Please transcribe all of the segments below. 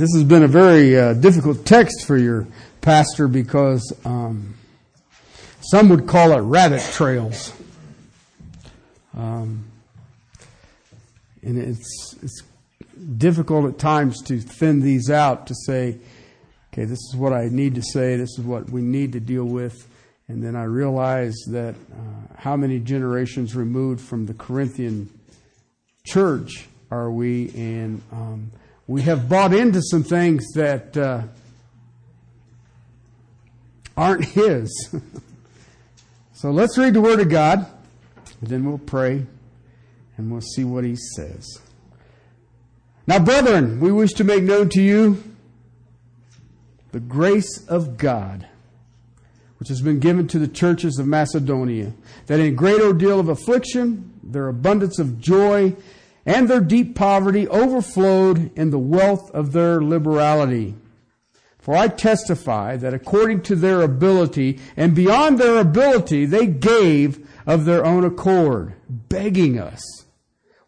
this has been a very uh, difficult text for your pastor because um, some would call it rabbit trails. Um, and it's, it's difficult at times to thin these out to say, okay, this is what I need to say, this is what we need to deal with. And then I realize that uh, how many generations removed from the Corinthian church are we? And um, we have bought into some things that uh, aren't His. so let's read the Word of God, then we'll pray, and we'll see what He says. Now, brethren, we wish to make known to you the grace of God, which has been given to the churches of Macedonia, that in great ordeal of affliction, their abundance of joy, and their deep poverty overflowed in the wealth of their liberality. For I testify that according to their ability and beyond their ability, they gave of their own accord, begging us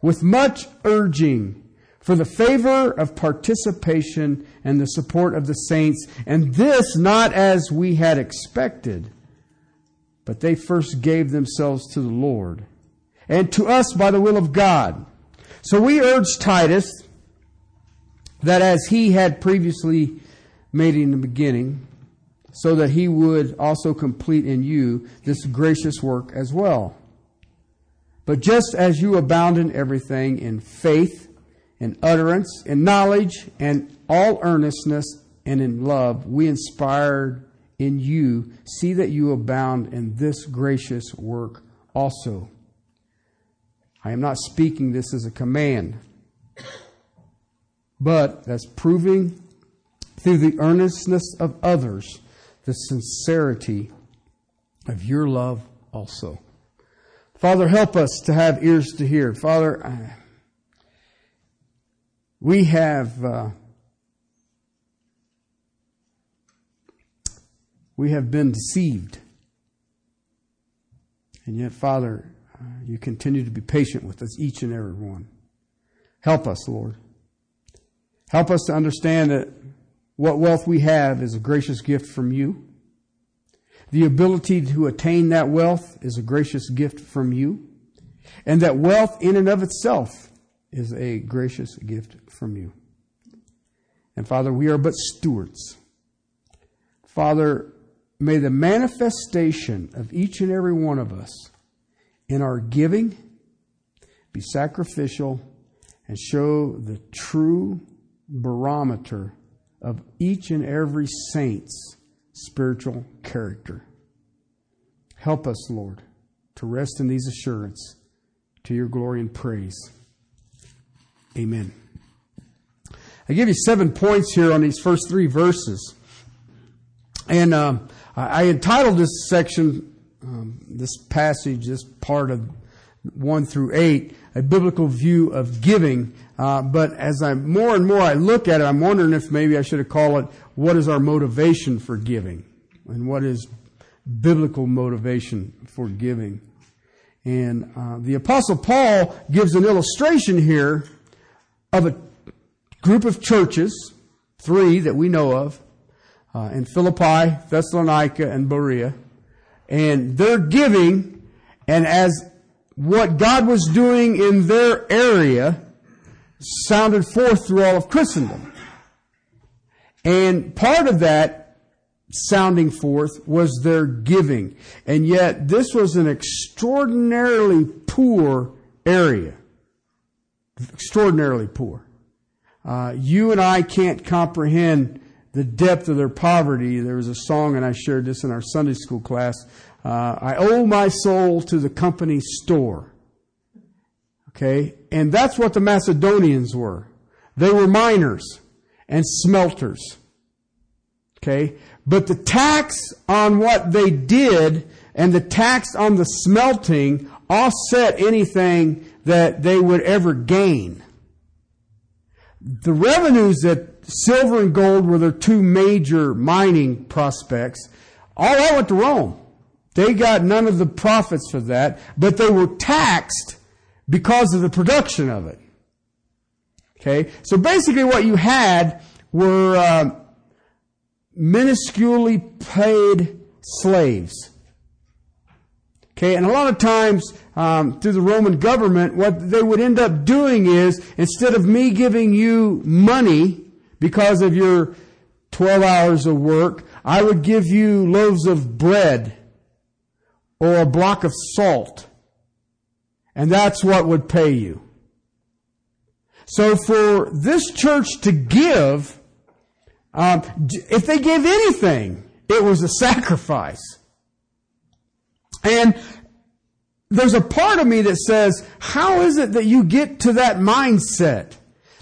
with much urging for the favor of participation and the support of the saints, and this not as we had expected, but they first gave themselves to the Lord, and to us by the will of God. So we urge Titus that as he had previously made in the beginning, so that he would also complete in you this gracious work as well. But just as you abound in everything, in faith, in utterance, in knowledge, and all earnestness, and in love, we inspired in you, see that you abound in this gracious work also. I am not speaking this as a command, but as proving through the earnestness of others the sincerity of your love also. Father, help us to have ears to hear. Father, I, we have uh, we have been deceived, and yet, Father, uh, you continue to be patient with us, each and every one. Help us, Lord. Help us to understand that what wealth we have is a gracious gift from you. The ability to attain that wealth is a gracious gift from you. And that wealth in and of itself is a gracious gift from you. And Father, we are but stewards. Father, may the manifestation of each and every one of us in our giving be sacrificial and show the true barometer of each and every saint's spiritual character. Help us, Lord, to rest in these assurance to your glory and praise. Amen. I give you seven points here on these first three verses. And um, I entitled this section, um, this passage, this part of 1 through 8, a biblical view of giving. Uh, but as I more and more I look at it, I'm wondering if maybe I should have called it, what is our motivation for giving? And what is biblical motivation for giving? And uh, the Apostle Paul gives an illustration here of a group of churches, three that we know of, uh, in Philippi, Thessalonica, and Berea. And they're giving, and as what God was doing in their area sounded forth through all of Christendom. And part of that sounding forth was their giving. And yet, this was an extraordinarily poor area extraordinarily poor. Uh, you and I can't comprehend the depth of their poverty. There was a song, and I shared this in our Sunday school class. Uh, I owe my soul to the company store. Okay? And that's what the Macedonians were. They were miners and smelters. Okay? But the tax on what they did and the tax on the smelting offset anything that they would ever gain. The revenues that silver and gold were their two major mining prospects, all that went to Rome. They got none of the profits for that, but they were taxed because of the production of it. Okay? So basically what you had were uh, minusculely paid slaves. Okay, and a lot of times um, through the Roman government, what they would end up doing is instead of me giving you money because of your 12 hours of work, I would give you loaves of bread or a block of salt. And that's what would pay you. So for this church to give, um, if they gave anything, it was a sacrifice. And there's a part of me that says, how is it that you get to that mindset?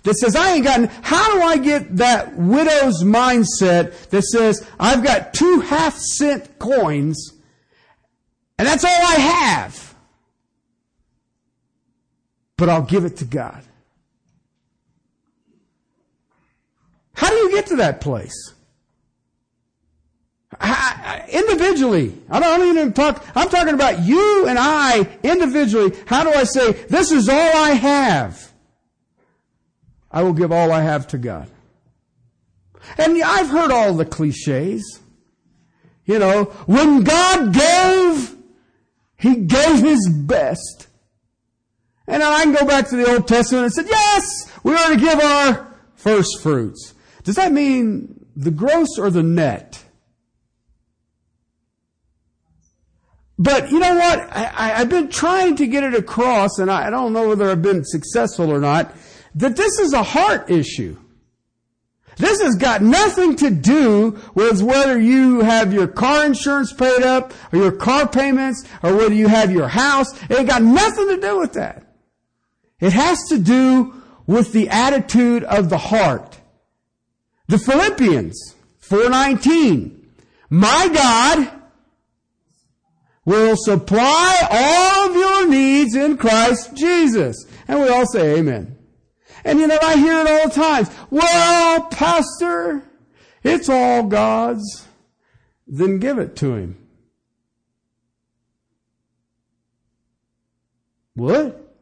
That says, I ain't got, how do I get that widow's mindset that says, I've got two half cent coins and that's all I have. But I'll give it to God. How do you get to that place? Individually. I don't, I don't even talk, I'm talking about you and I individually. How do I say, this is all I have? I will give all I have to God. And I've heard all the cliches. You know, when God gave, He gave His best. And I can go back to the Old Testament and say, yes, we are to give our first fruits. Does that mean the gross or the net? But you know what? I, have been trying to get it across, and I, I don't know whether I've been successful or not, that this is a heart issue. This has got nothing to do with whether you have your car insurance paid up, or your car payments, or whether you have your house. It ain't got nothing to do with that. It has to do with the attitude of the heart. The Philippians 419. My God will supply all of your needs in Christ Jesus. And we all say amen. And you know, I hear it all the time. Well, pastor, it's all God's. Then give it to him. What?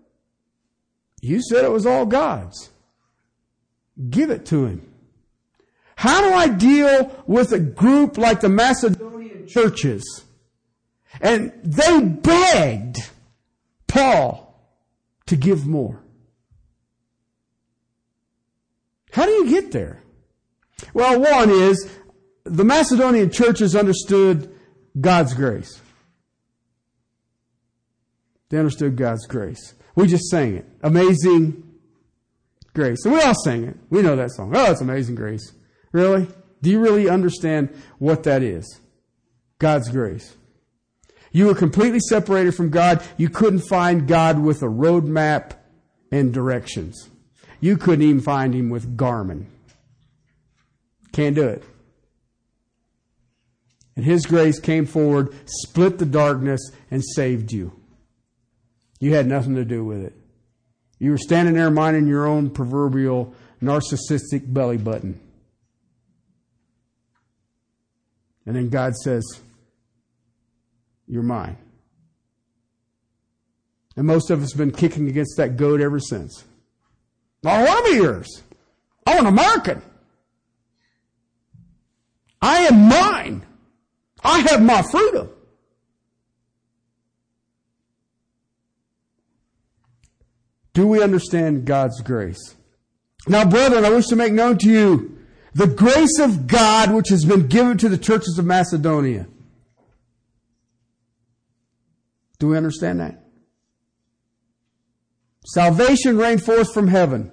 You said it was all God's. Give it to him. How do I deal with a group like the Macedonian churches? And they begged Paul to give more. How do you get there? Well, one is the Macedonian churches understood God's grace. They understood God's grace. We just sang it. Amazing grace. And we all sang it. We know that song. Oh, it's amazing grace. Really? Do you really understand what that is? God's grace. You were completely separated from God. You couldn't find God with a roadmap and directions. You couldn't even find him with Garmin. Can't do it. And his grace came forward, split the darkness, and saved you. You had nothing to do with it. You were standing there minding your own proverbial narcissistic belly button. And then God says, You're mine. And most of us have been kicking against that goat ever since. To be yours. I'm an American. I am mine. I have my freedom. Do we understand God's grace? Now, brethren, I wish to make known to you the grace of God which has been given to the churches of Macedonia. Do we understand that? Salvation rained forth from heaven,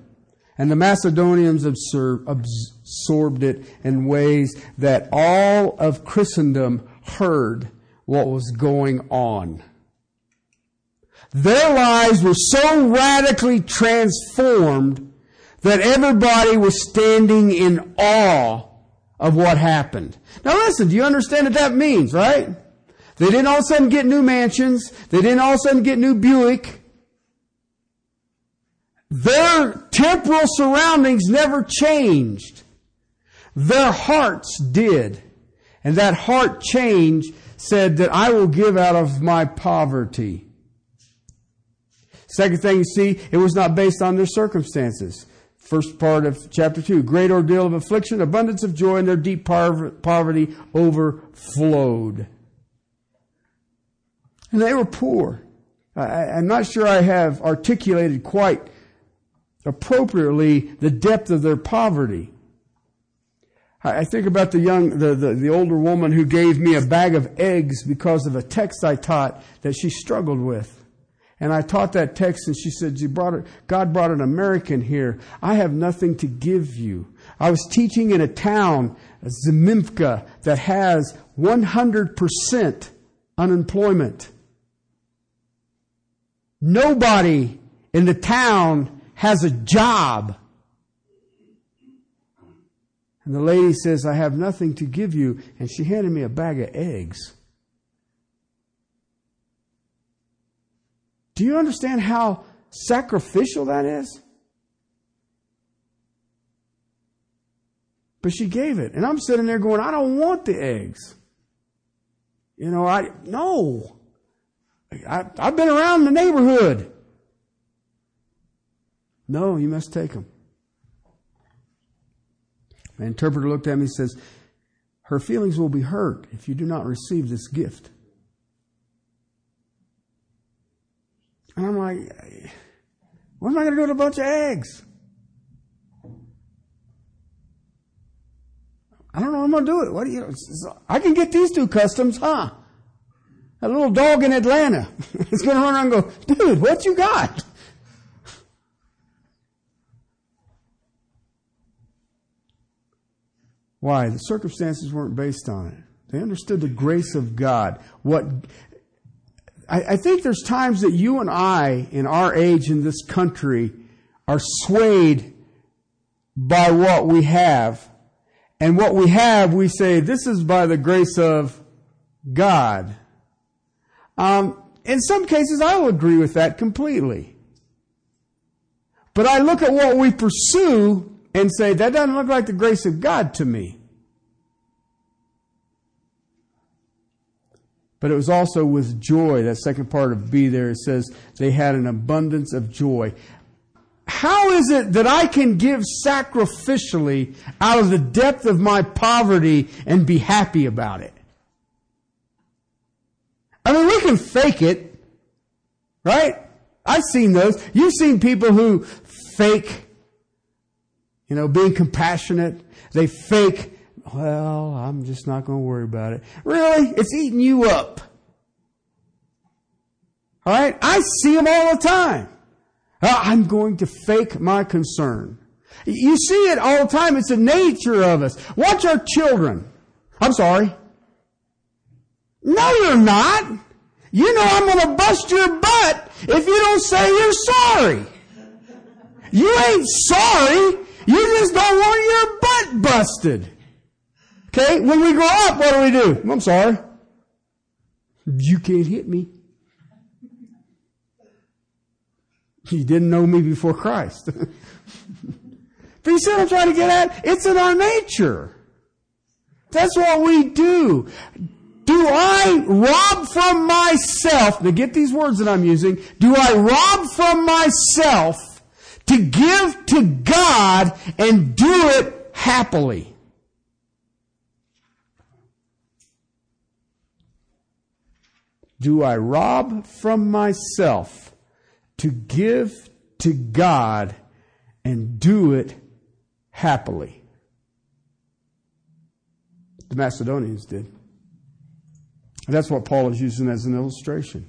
and the Macedonians absorbed it in ways that all of Christendom heard what was going on. Their lives were so radically transformed that everybody was standing in awe of what happened. Now listen, do you understand what that means, right? They didn't all of a sudden get new mansions. They didn't all of a sudden get new Buick. Their temporal surroundings never changed. Their hearts did. And that heart change said that I will give out of my poverty. Second thing you see, it was not based on their circumstances. First part of chapter 2 great ordeal of affliction, abundance of joy, and their deep poverty overflowed. And they were poor. I, am not sure I have articulated quite appropriately the depth of their poverty. I think about the young, the, the, the, older woman who gave me a bag of eggs because of a text I taught that she struggled with. And I taught that text and she said, "You brought it, God brought an American here. I have nothing to give you. I was teaching in a town, Zemimka, that has 100% unemployment. Nobody in the town has a job. And the lady says, I have nothing to give you. And she handed me a bag of eggs. Do you understand how sacrificial that is? But she gave it. And I'm sitting there going, I don't want the eggs. You know, I, no. I, I've been around the neighborhood. No, you must take them. The interpreter looked at me and says, Her feelings will be hurt if you do not receive this gift. And I'm like, What am I going to do with a bunch of eggs? I don't know I'm going to do it. What do you, I can get these two customs, huh? A little dog in Atlanta is going to run around and go, dude, what you got? Why? The circumstances weren't based on it. They understood the grace of God. What I, I think there's times that you and I, in our age in this country, are swayed by what we have. And what we have, we say, this is by the grace of God. Um, in some cases, I will agree with that completely. But I look at what we pursue and say, that doesn't look like the grace of God to me. But it was also with joy. That second part of B there, it says they had an abundance of joy. How is it that I can give sacrificially out of the depth of my poverty and be happy about it? I mean, we can fake it, right? I've seen those. You've seen people who fake you know, being compassionate. They fake, well, I'm just not going to worry about it. Really? It's eating you up. All right? I see them all the time. Uh, I'm going to fake my concern. You see it all the time. It's the nature of us. Watch our children. I'm sorry. No, you're not. You know I'm going to bust your butt if you don't say you're sorry. You ain't sorry. You just don't want your butt busted. Okay? When we grow up, what do we do? I'm sorry. You can't hit me. You didn't know me before Christ. but you see what I'm trying to get at? It's in our nature. That's what we do. Do I rob from myself, now get these words that I'm using, do I rob from myself to give to God and do it happily. Do I rob from myself to give to God and do it happily? The Macedonians did. That's what Paul is using as an illustration.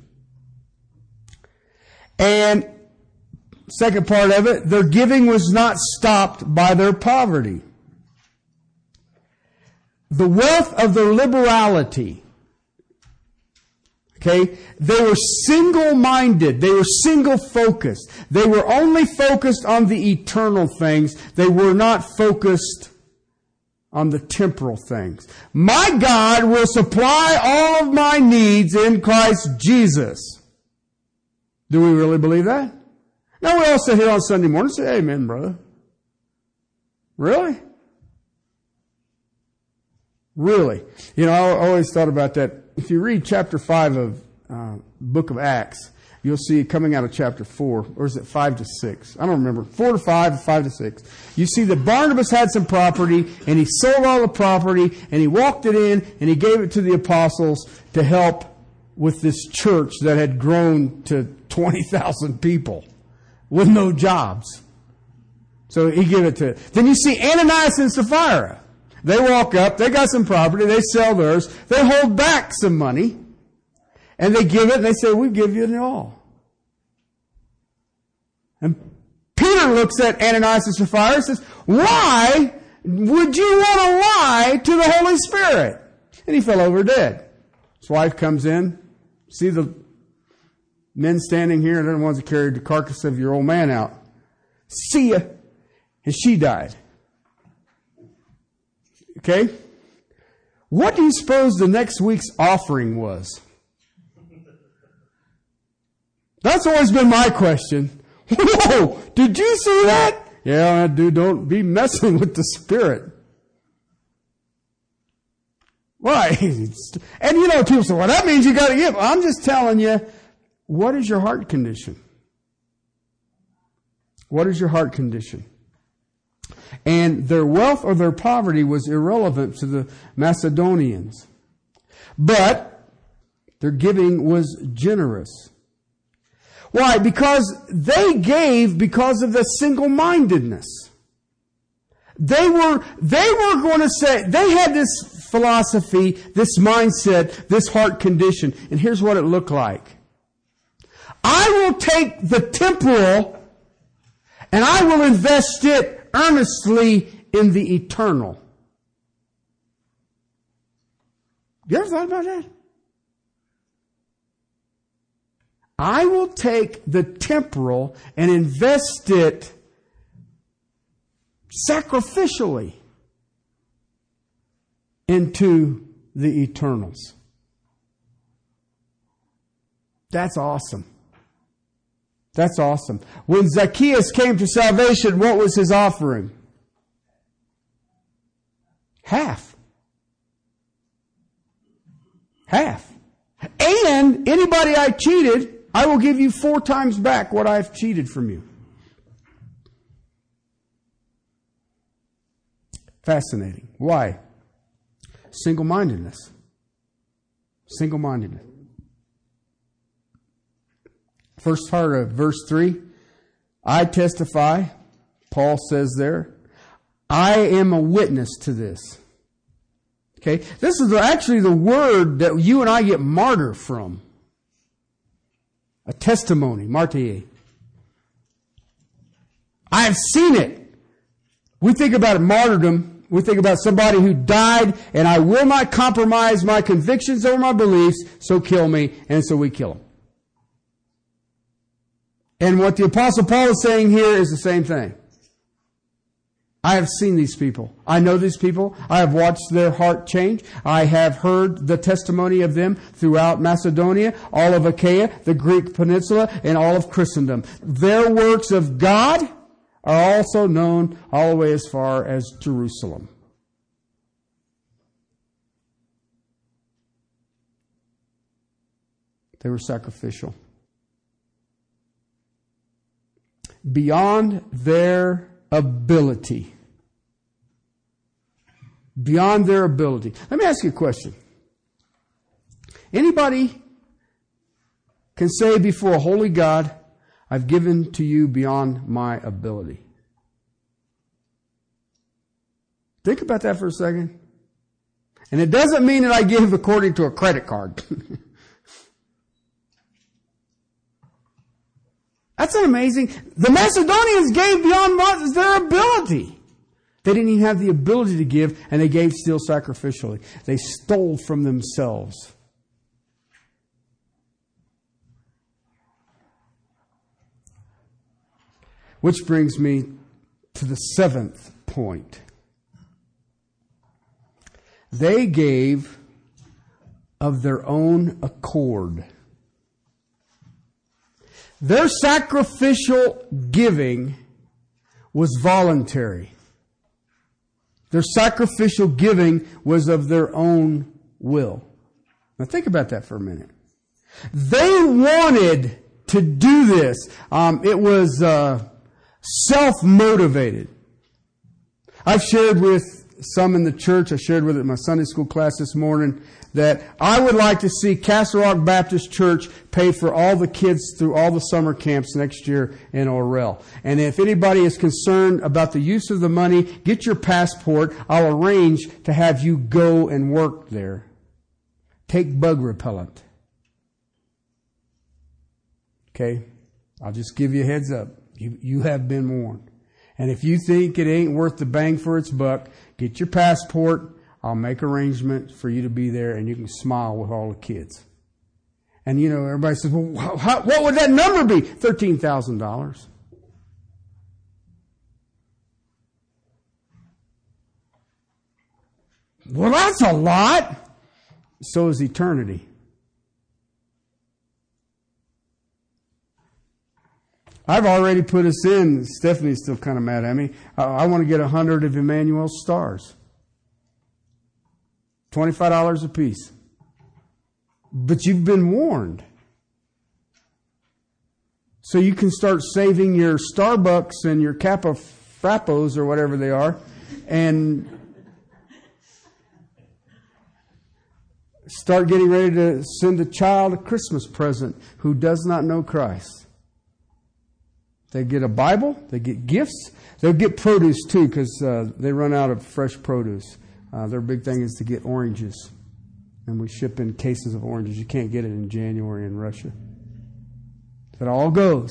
And Second part of it, their giving was not stopped by their poverty. The wealth of their liberality. Okay? They were single minded. They were single focused. They were only focused on the eternal things. They were not focused on the temporal things. My God will supply all of my needs in Christ Jesus. Do we really believe that? Now we all sit here on Sunday morning and say, Amen, brother. Really? Really? You know, I always thought about that. If you read chapter 5 of uh, book of Acts, you'll see coming out of chapter 4, or is it 5 to 6? I don't remember. 4 to 5, 5 to 6. You see that Barnabas had some property, and he sold all the property, and he walked it in, and he gave it to the apostles to help with this church that had grown to 20,000 people with no jobs. So he gave it to. It. Then you see Ananias and Sapphira. They walk up, they got some property, they sell theirs, they hold back some money, and they give it, and they say, We give you it all. And Peter looks at Ananias and Sapphira and says, Why would you want to lie to the Holy Spirit? And he fell over dead. His wife comes in, see the men standing here, they're the ones that carried the carcass of your old man out. See ya. And she died. Okay? What do you suppose the next week's offering was? That's always been my question. Whoa! Did you see that? Yeah, dude, don't be messing with the spirit. Why? And you know, people say, well, that means you gotta give. I'm just telling you, what is your heart condition? What is your heart condition? And their wealth or their poverty was irrelevant to the Macedonians. But their giving was generous. Why? Because they gave because of the single-mindedness. They were, they were going to say, they had this philosophy, this mindset, this heart condition. And here's what it looked like. I will take the temporal and I will invest it earnestly in the eternal. You ever thought about that? I will take the temporal and invest it sacrificially into the eternals. That's awesome. That's awesome. When Zacchaeus came to salvation, what was his offering? Half. Half. And anybody I cheated, I will give you four times back what I've cheated from you. Fascinating. Why? Single mindedness. Single mindedness. First part of verse 3 I testify, Paul says there, I am a witness to this. Okay? This is actually the word that you and I get martyr from. A testimony, martyr. I have seen it. We think about martyrdom. We think about somebody who died, and I will not compromise my convictions or my beliefs, so kill me, and so we kill him. And what the Apostle Paul is saying here is the same thing. I have seen these people. I know these people. I have watched their heart change. I have heard the testimony of them throughout Macedonia, all of Achaia, the Greek peninsula, and all of Christendom. Their works of God are also known all the way as far as Jerusalem. They were sacrificial. Beyond their ability. Beyond their ability. Let me ask you a question. Anybody can say before a holy God, I've given to you beyond my ability. Think about that for a second. And it doesn't mean that I give according to a credit card. That's an amazing. The Macedonians gave beyond their ability. They didn't even have the ability to give, and they gave still sacrificially. They stole from themselves. Which brings me to the seventh point. They gave of their own accord. Their sacrificial giving was voluntary. Their sacrificial giving was of their own will. Now think about that for a minute. They wanted to do this. Um, it was uh, self motivated. I've shared with some in the church, I shared with it in my Sunday school class this morning, that I would like to see Castle Rock Baptist Church pay for all the kids through all the summer camps next year in Orrell. And if anybody is concerned about the use of the money, get your passport. I'll arrange to have you go and work there. Take bug repellent. Okay? I'll just give you a heads up. You, you have been warned. And if you think it ain't worth the bang for its buck, get your passport. I'll make arrangements for you to be there and you can smile with all the kids. And you know, everybody says, well, how, what would that number be? $13,000. Well, that's a lot. So is eternity. I've already put us in. Stephanie's still kind of mad at me. I, I want to get a hundred of Emmanuel's stars. $25 a piece. But you've been warned. So you can start saving your Starbucks and your Kappa Frappos or whatever they are and start getting ready to send a child a Christmas present who does not know Christ. They get a Bible, they get gifts, they'll get produce too because uh, they run out of fresh produce. Uh, their big thing is to get oranges, and we ship in cases of oranges. You can't get it in January in Russia. It all goes.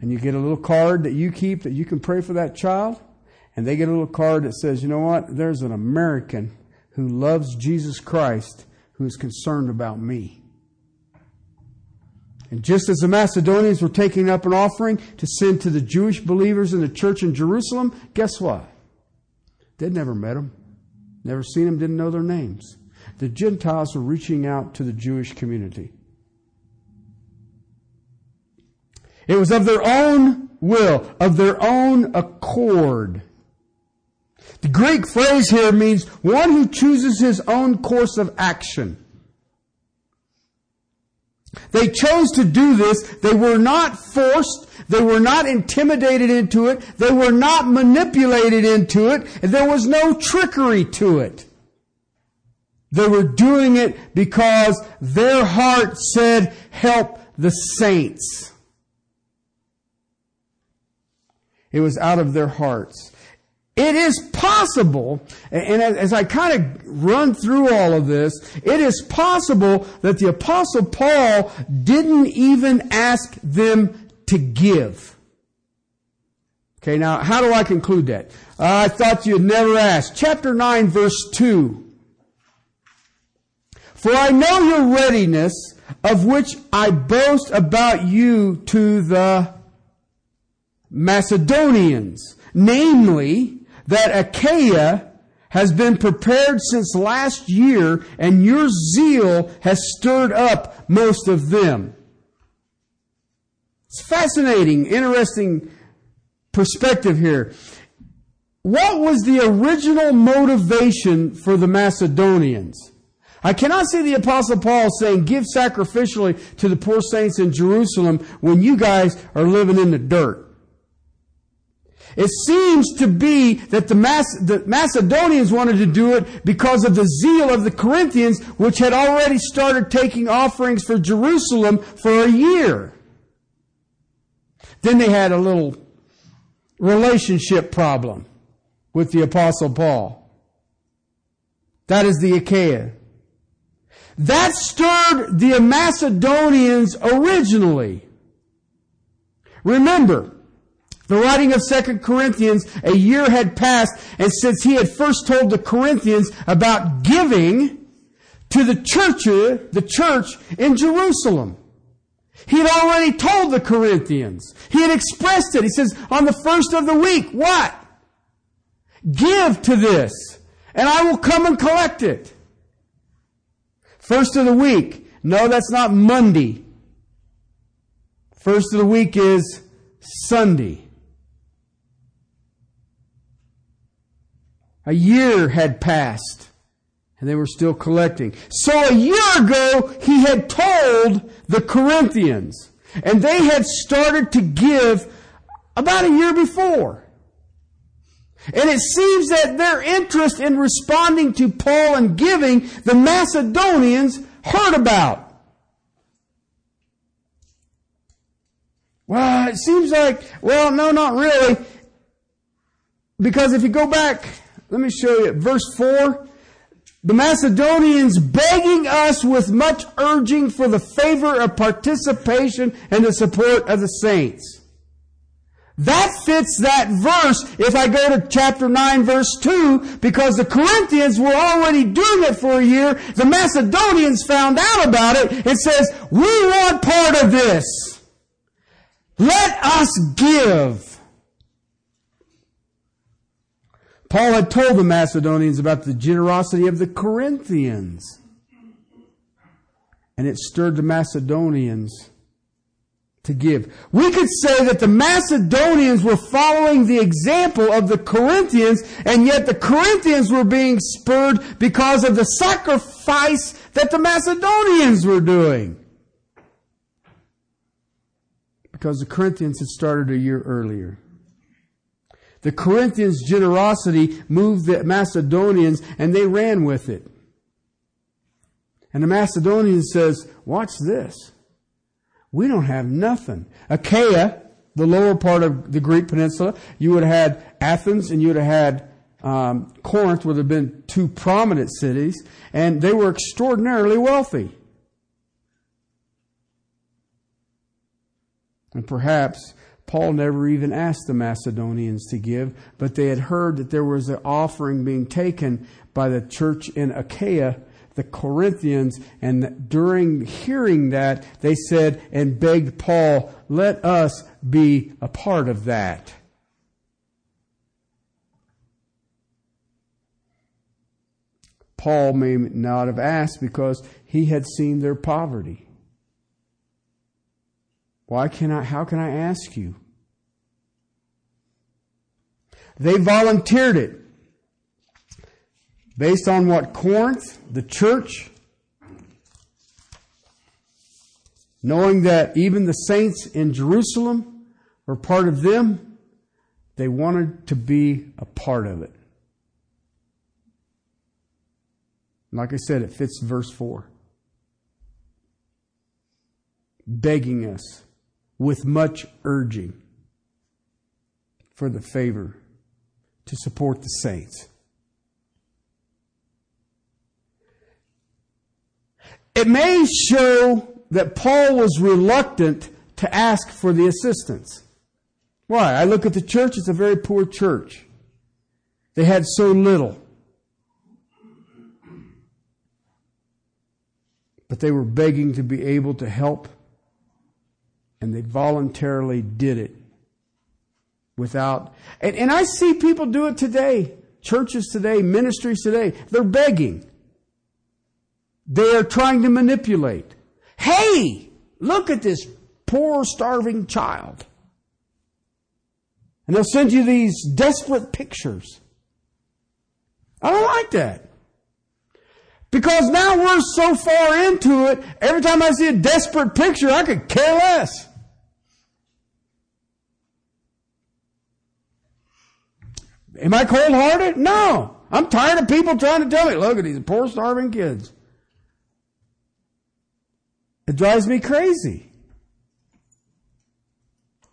And you get a little card that you keep that you can pray for that child, and they get a little card that says, you know what? There's an American who loves Jesus Christ who is concerned about me. And just as the Macedonians were taking up an offering to send to the Jewish believers in the church in Jerusalem, guess what? They'd never met them, never seen them, didn't know their names. The Gentiles were reaching out to the Jewish community. It was of their own will, of their own accord. The Greek phrase here means one who chooses his own course of action. They chose to do this. They were not forced. They were not intimidated into it. They were not manipulated into it. And There was no trickery to it. They were doing it because their heart said, help the saints. It was out of their hearts. It is possible, and as I kind of run through all of this, it is possible that the apostle Paul didn't even ask them to give. Okay, now how do I conclude that? I thought you'd never ask. Chapter 9 verse 2. For I know your readiness, of which I boast about you to the Macedonians, namely, that Achaia has been prepared since last year, and your zeal has stirred up most of them. It's fascinating, interesting perspective here. What was the original motivation for the Macedonians? I cannot see the apostle Paul saying, give sacrificially to the poor saints in Jerusalem when you guys are living in the dirt. It seems to be that the, Mac- the Macedonians wanted to do it because of the zeal of the Corinthians, which had already started taking offerings for Jerusalem for a year. Then they had a little relationship problem with the Apostle Paul. That is the Achaia. That stirred the Macedonians originally. Remember, the writing of 2 Corinthians, a year had passed, and since he had first told the Corinthians about giving to the church, the church in Jerusalem. He had already told the Corinthians. He had expressed it. He says, on the first of the week, what? Give to this, and I will come and collect it. First of the week. No, that's not Monday. First of the week is Sunday. A year had passed, And they were still collecting. So a year ago, he had told the Corinthians, and they had started to give about a year before. And it seems that their interest in responding to Paul and giving, the Macedonians heard about. Well, it seems like, well, no, not really. Because if you go back, let me show you, verse 4, the Macedonians begging us with much urging for the favor of participation and the support of the saints. That fits that verse if I go to chapter 9 verse 2 because the Corinthians were already doing it for a year. The Macedonians found out about it It says, we want part of this. Let us give. Paul had told the Macedonians about the generosity of the Corinthians. And it stirred the Macedonians to give. We could say that the Macedonians were following the example of the Corinthians, and yet the Corinthians were being spurred because of the sacrifice that the Macedonians were doing. Because the Corinthians had started a year earlier. The Corinthians' generosity moved the Macedonians, and they ran with it. And the Macedonian says, Watch this. We don't have nothing. Achaia, the lower part of the Greek peninsula, you would have had Athens and you would have had um, Corinth would have been two prominent cities, and they were extraordinarily wealthy. And perhaps Paul never even asked the Macedonians to give, but they had heard that there was an offering being taken by the church in Achaia the Corinthians, and during hearing that, they said and begged Paul, let us be a part of that. Paul may not have asked because he had seen their poverty. Why can I, how can I ask you? They volunteered it based on what Corinth, the church, knowing that even the saints in Jerusalem were part of them, they wanted to be a part of it. Like I said, it fits verse 4. Begging us with much urging for the favor to support the saints. It may show that Paul was reluctant to ask for the assistance. Why? I look at the church, it's a very poor church. They had so little. But they were begging to be able to help, and they voluntarily did it without. And, and I see people do it today. Churches today, ministries today, they're begging. They are trying to manipulate. Hey, look at this poor, starving child. And they'll send you these desperate pictures. I don't like that. Because now we're so far into it, every time I see a desperate picture, I could care less. Am I cold hearted? No. I'm tired of people trying to tell me, look at these poor starving kids. It drives me crazy.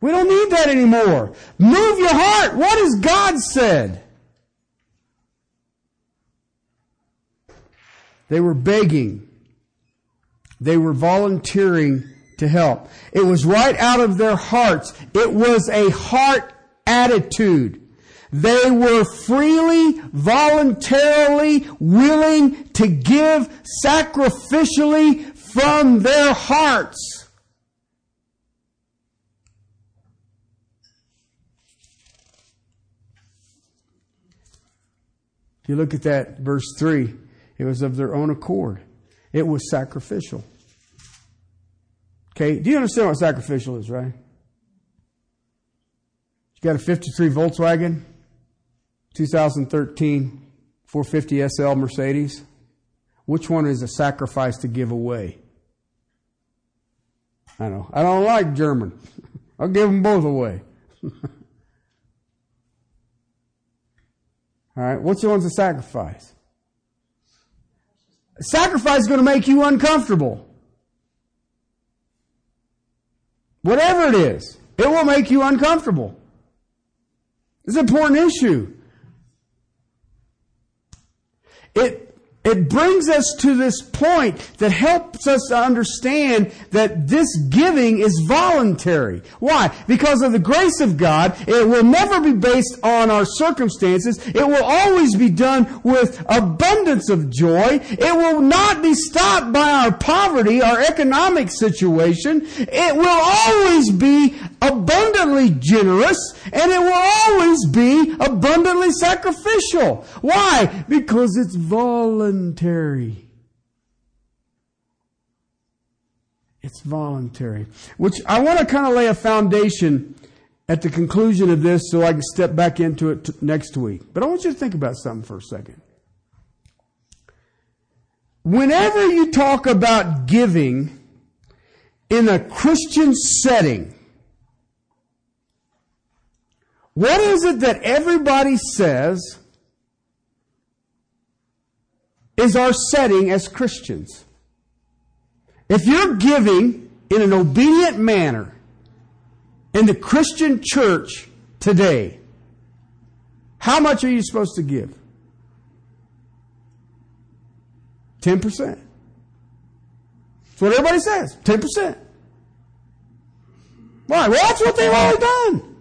We don't need that anymore. Move your heart. What has God said? They were begging. They were volunteering to help. It was right out of their hearts. It was a heart attitude. They were freely, voluntarily willing to give sacrificially from their hearts. If you look at that, verse 3, it was of their own accord. It was sacrificial. Okay, do you understand what sacrificial is, right? You got a 53 Volkswagen, 2013 450 SL Mercedes. Which one is a sacrifice to give away? I know. I don't like German. I'll give them both away. All right. Which one's a sacrifice? A sacrifice is going to make you uncomfortable. Whatever it is, it will make you uncomfortable. It's an important issue. It it brings us to this point that helps us to understand that this giving is voluntary. Why? Because of the grace of God, it will never be based on our circumstances. It will always be done with abundance of joy. It will not be stopped by our poverty, our economic situation. It will always be abundantly generous and it will always be abundantly sacrificial. Why? Because it's voluntary. It's voluntary. Which I want to kind of lay a foundation at the conclusion of this so I can step back into it t- next week. But I want you to think about something for a second. Whenever you talk about giving in a Christian setting, what is it that everybody says is our setting as Christians? If you're giving in an obedient manner in the Christian church today, how much are you supposed to give? 10%. That's what everybody says. 10%. Why? Well, that's what they've always done.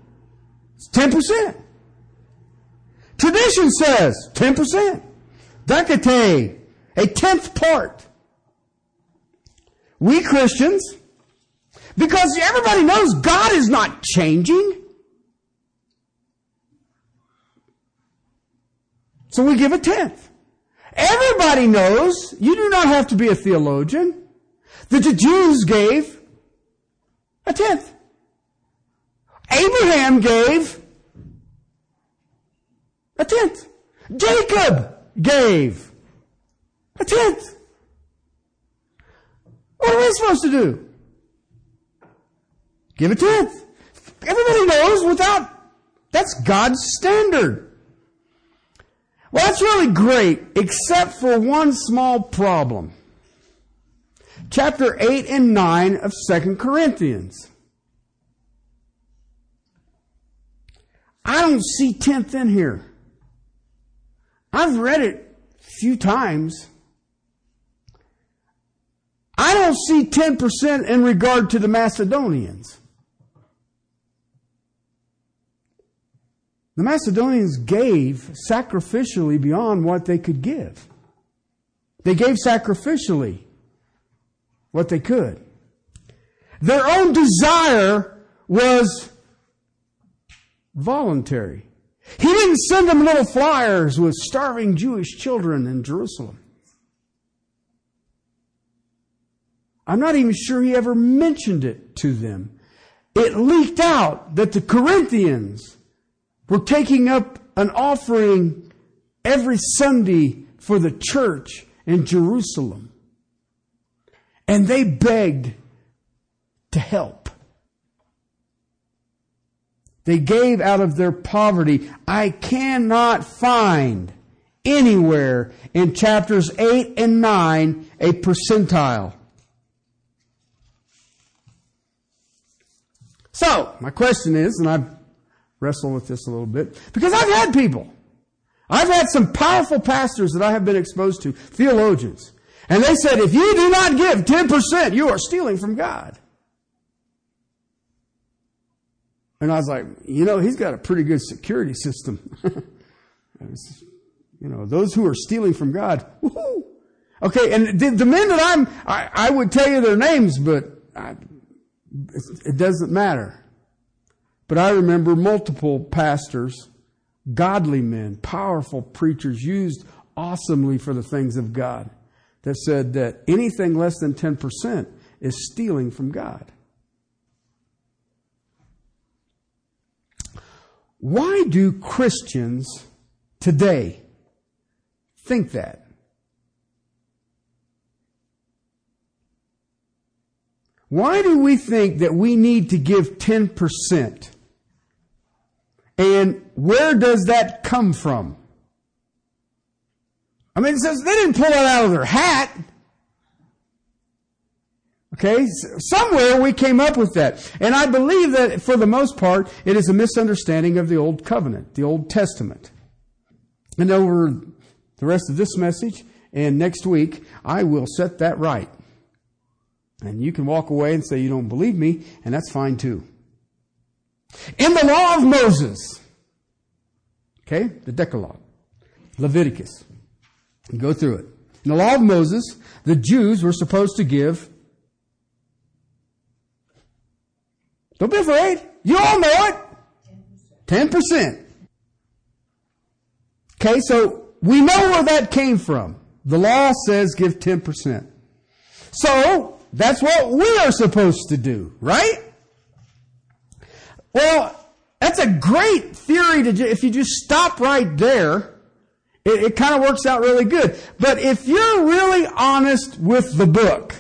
It's 10%. Tradition says 10%. Decate, a tenth part. We Christians, because everybody knows God is not changing. So we give a tenth. Everybody knows you do not have to be a theologian that the Jews gave a tenth. Abraham gave a tenth. Jacob gave a tenth. What are we supposed to do? Give a tenth. Everybody knows without, that's God's standard. Well, that's really great, except for one small problem. Chapter 8 and 9 of 2 Corinthians. I don't see 10th in here. I've read it a few times. I don't see 10% in regard to the Macedonians. The Macedonians gave sacrificially beyond what they could give. They gave sacrificially what they could. Their own desire was voluntary. He didn't send them little flyers with starving Jewish children in Jerusalem. I'm not even sure he ever mentioned it to them. It leaked out that the Corinthians were taking up an offering every Sunday for the church in Jerusalem. And they begged to help. They gave out of their poverty. I cannot find anywhere in chapters 8 and 9 a percentile. So, my question is, and I've wrestled with this a little bit, because I've had people. I've had some powerful pastors that I have been exposed to, theologians, and they said, if you do not give 10%, you are stealing from God. And I was like, you know, he's got a pretty good security system. was, you know, those who are stealing from God. Woo-hoo. Okay, and the, the, men that I'm, I, I, would tell you their names, but I, it doesn't matter. But I remember multiple pastors, godly men, powerful preachers used awesomely for the things of God that said that anything less than 10% is stealing from God. Why do Christians today think that? Why do we think that we need to give 10%? And where does that come from? I mean, it says they didn't pull that out of their hat. Okay, somewhere we came up with that. And I believe that for the most part, it is a misunderstanding of the Old Covenant, the Old Testament. And over the rest of this message and next week, I will set that right. And you can walk away and say you don't believe me, and that's fine too. In the law of Moses, okay, the Decalogue, Leviticus, go through it. In the law of Moses, the Jews were supposed to give. Don't be afraid. You all know it. 10%. Okay, so we know where that came from. The law says give 10%. So, that's what we are supposed to do, right? Well, that's a great theory to, if you just stop right there, it, it kind of works out really good. But if you're really honest with the book,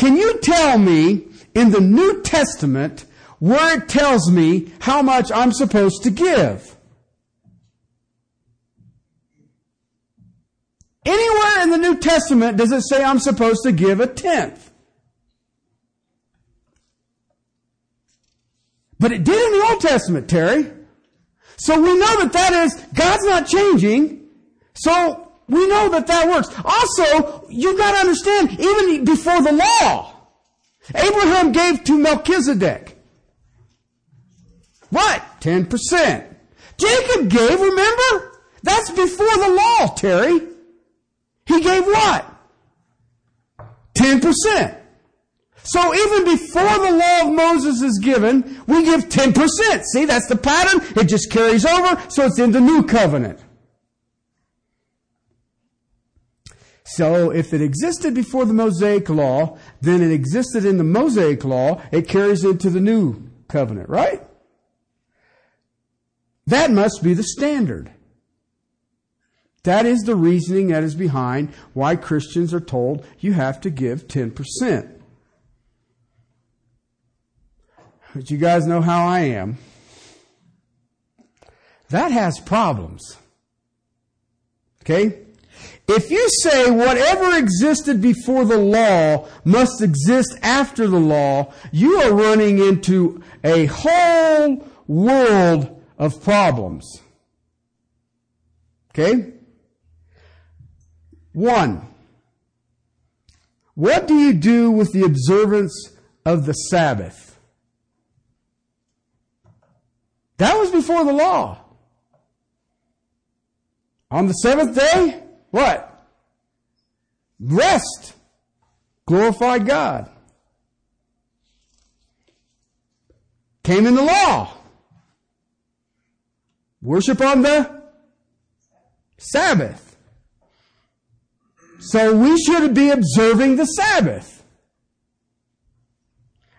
can you tell me in the New Testament where it tells me how much I'm supposed to give? Anywhere in the New Testament does it say I'm supposed to give a tenth. But it did in the Old Testament, Terry. So we know that that is, God's not changing. So we know that that works. Also, you've got to understand, even before the law, Abraham gave to Melchizedek. What? 10%. Jacob gave, remember? That's before the law, Terry. He gave what? 10%. So even before the law of Moses is given, we give 10%. See, that's the pattern. It just carries over, so it's in the new covenant. So if it existed before the Mosaic law, then it existed in the Mosaic law, it carries into the new covenant, right? That must be the standard. That is the reasoning that is behind why Christians are told you have to give 10%. But you guys know how I am. That has problems. Okay? If you say whatever existed before the law must exist after the law, you are running into a whole world of problems. Okay? One, what do you do with the observance of the Sabbath? That was before the law. On the seventh day, what? Rest. Glorify God. Came in the law. Worship on the Sabbath. So we should be observing the Sabbath.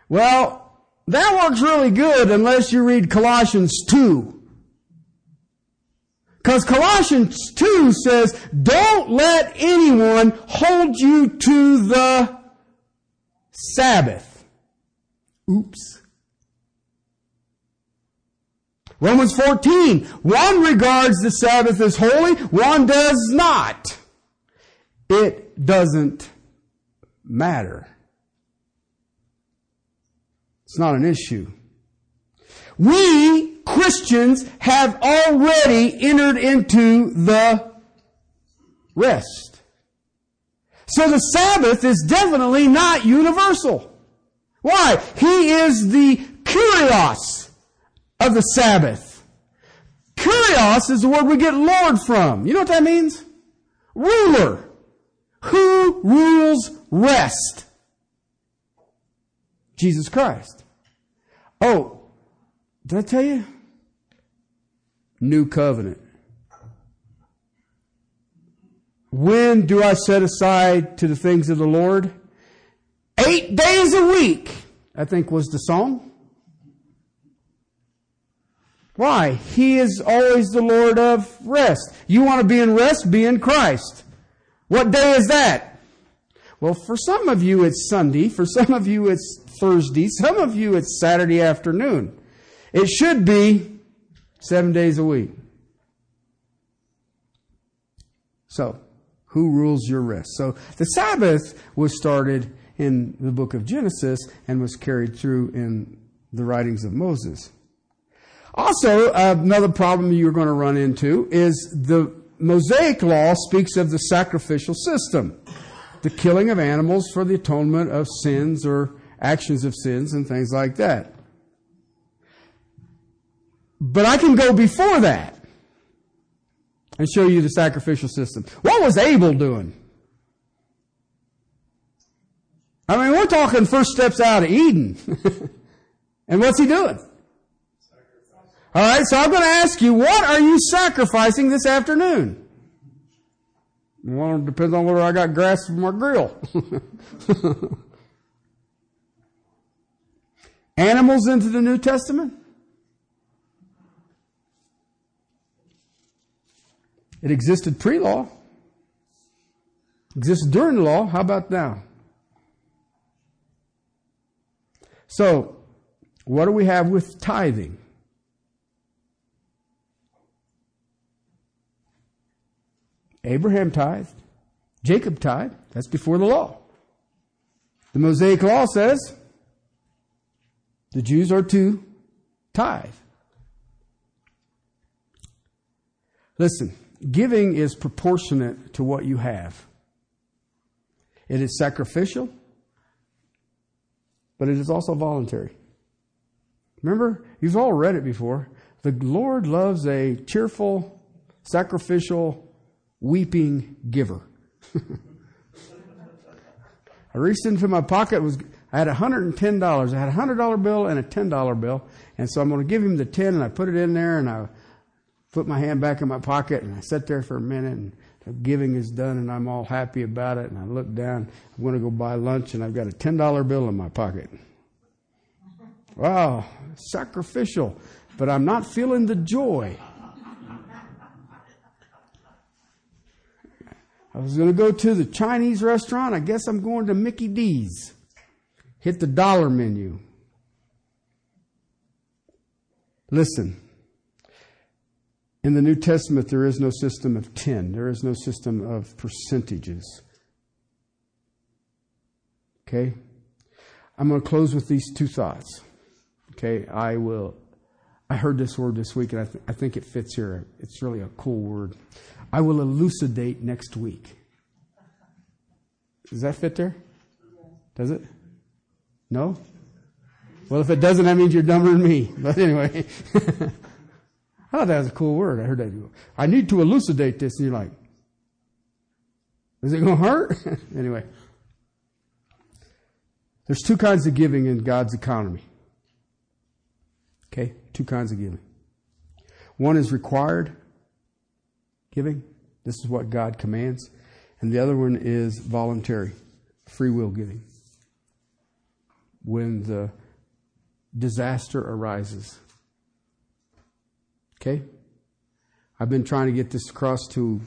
Well, that works really good unless you read Colossians 2. Because Colossians 2 says, don't let anyone hold you to the Sabbath. Oops. Romans 14, one regards the Sabbath as holy, one does not. It doesn't matter. It's not an issue. We, Christians, have already entered into the rest. So the Sabbath is definitely not universal. Why? He is the kurios of the Sabbath. Kurios is the word we get Lord from. You know what that means? Ruler. Who rules rest? Jesus Christ. Oh, did I tell you? New covenant. When do I set aside to the things of the Lord? Eight days a week, I think was the song. Why? He is always the Lord of rest. You want to be in rest? Be in Christ. What day is that? Well, for some of you it's Sunday, for some of you it's Thursday, some of you it's Saturday afternoon. It should be seven days a week. So, who rules your rest? So, the Sabbath was started in the book of Genesis and was carried through in the writings of Moses. Also, another problem you're going to run into is the Mosaic law speaks of the sacrificial system, the killing of animals for the atonement of sins or actions of sins and things like that. But I can go before that and show you the sacrificial system. What was Abel doing? I mean, we're talking first steps out of Eden. and what's he doing? All right, so I'm going to ask you, what are you sacrificing this afternoon? Well, it depends on whether I got grass from my grill. Animals into the New Testament? It existed pre law, existed during the law. How about now? So, what do we have with tithing? Abraham tithed. Jacob tithed. That's before the law. The Mosaic law says the Jews are to tithe. Listen, giving is proportionate to what you have. It is sacrificial, but it is also voluntary. Remember, you've all read it before. The Lord loves a cheerful, sacrificial, weeping giver. I reached into my pocket. Was I had $110. I had a $100 bill and a $10 bill. And so I'm going to give him the 10 and I put it in there and I put my hand back in my pocket and I sat there for a minute and the giving is done and I'm all happy about it. And I look down. I'm going to go buy lunch and I've got a $10 bill in my pocket. Wow, sacrificial. But I'm not feeling the joy. I was going to go to the Chinese restaurant. I guess I'm going to Mickey D's. Hit the dollar menu. Listen, in the New Testament, there is no system of 10, there is no system of percentages. Okay? I'm going to close with these two thoughts. Okay? I will. I heard this word this week, and I, th- I think it fits here. It's really a cool word. I will elucidate next week. Does that fit there? Does it? No? Well, if it doesn't, that means you're dumber than me. But anyway. Thought that was a cool word. I heard that. I need to elucidate this. And you're like, is it going to hurt? anyway. There's two kinds of giving in God's economy. Okay? Two kinds of giving. One is required giving. This is what God commands. And the other one is voluntary, free will giving. When the disaster arises. Okay? I've been trying to get this across to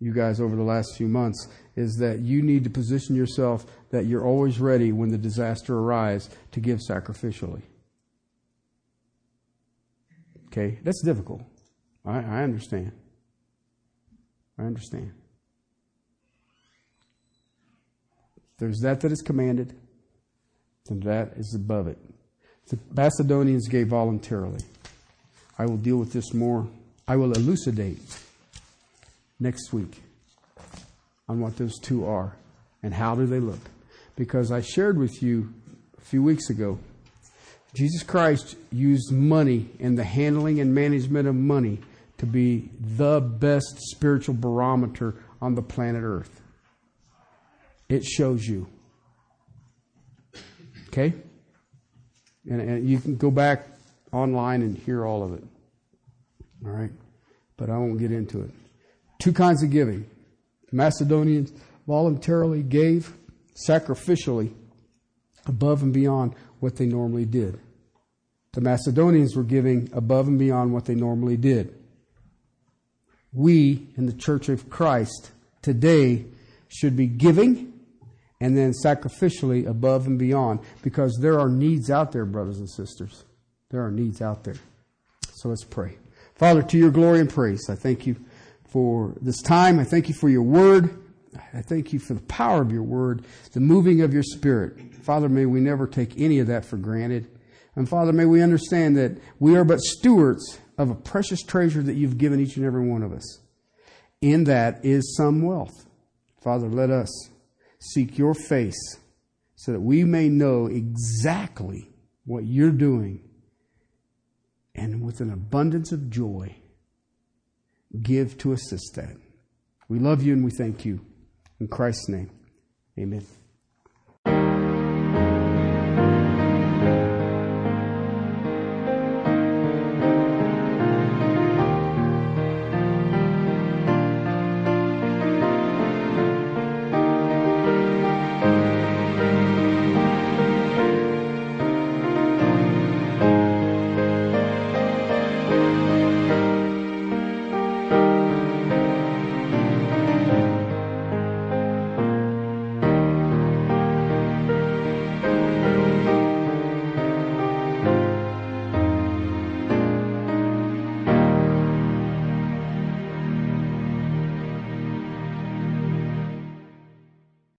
you guys over the last few months is that you need to position yourself that you're always ready when the disaster arrives to give sacrificially. Okay? That's difficult. I, I understand. I understand. There's that that is commanded, and that is above it. The Macedonians gave voluntarily. I will deal with this more. I will elucidate next week on what those two are and how do they look. Because I shared with you a few weeks ago, Jesus Christ used money and the handling and management of money to be the best spiritual barometer on the planet Earth. It shows you. Okay? And, and, you can go back online and hear all of it. All right? But I won't get into it. Two kinds of giving. Macedonians voluntarily gave sacrificially above and beyond what they normally did. The Macedonians were giving above and beyond what they normally did we in the Church of Christ today should be giving and then sacrificially above and beyond because there are needs out there, brothers and sisters. There are needs out there. So let's pray. Father, to your glory and praise, I thank you for this time. I thank you for your word. I thank you for the power of your word, the moving of your spirit. Father, may we never take any of that for granted. And Father, may we understand that we are but stewards of a precious treasure that you've given each and every one of us. In that is some wealth. Father, let us seek your face so that we may know exactly what you're doing and with an abundance of joy give to assist that. We love you and we thank you. In Christ's name, amen.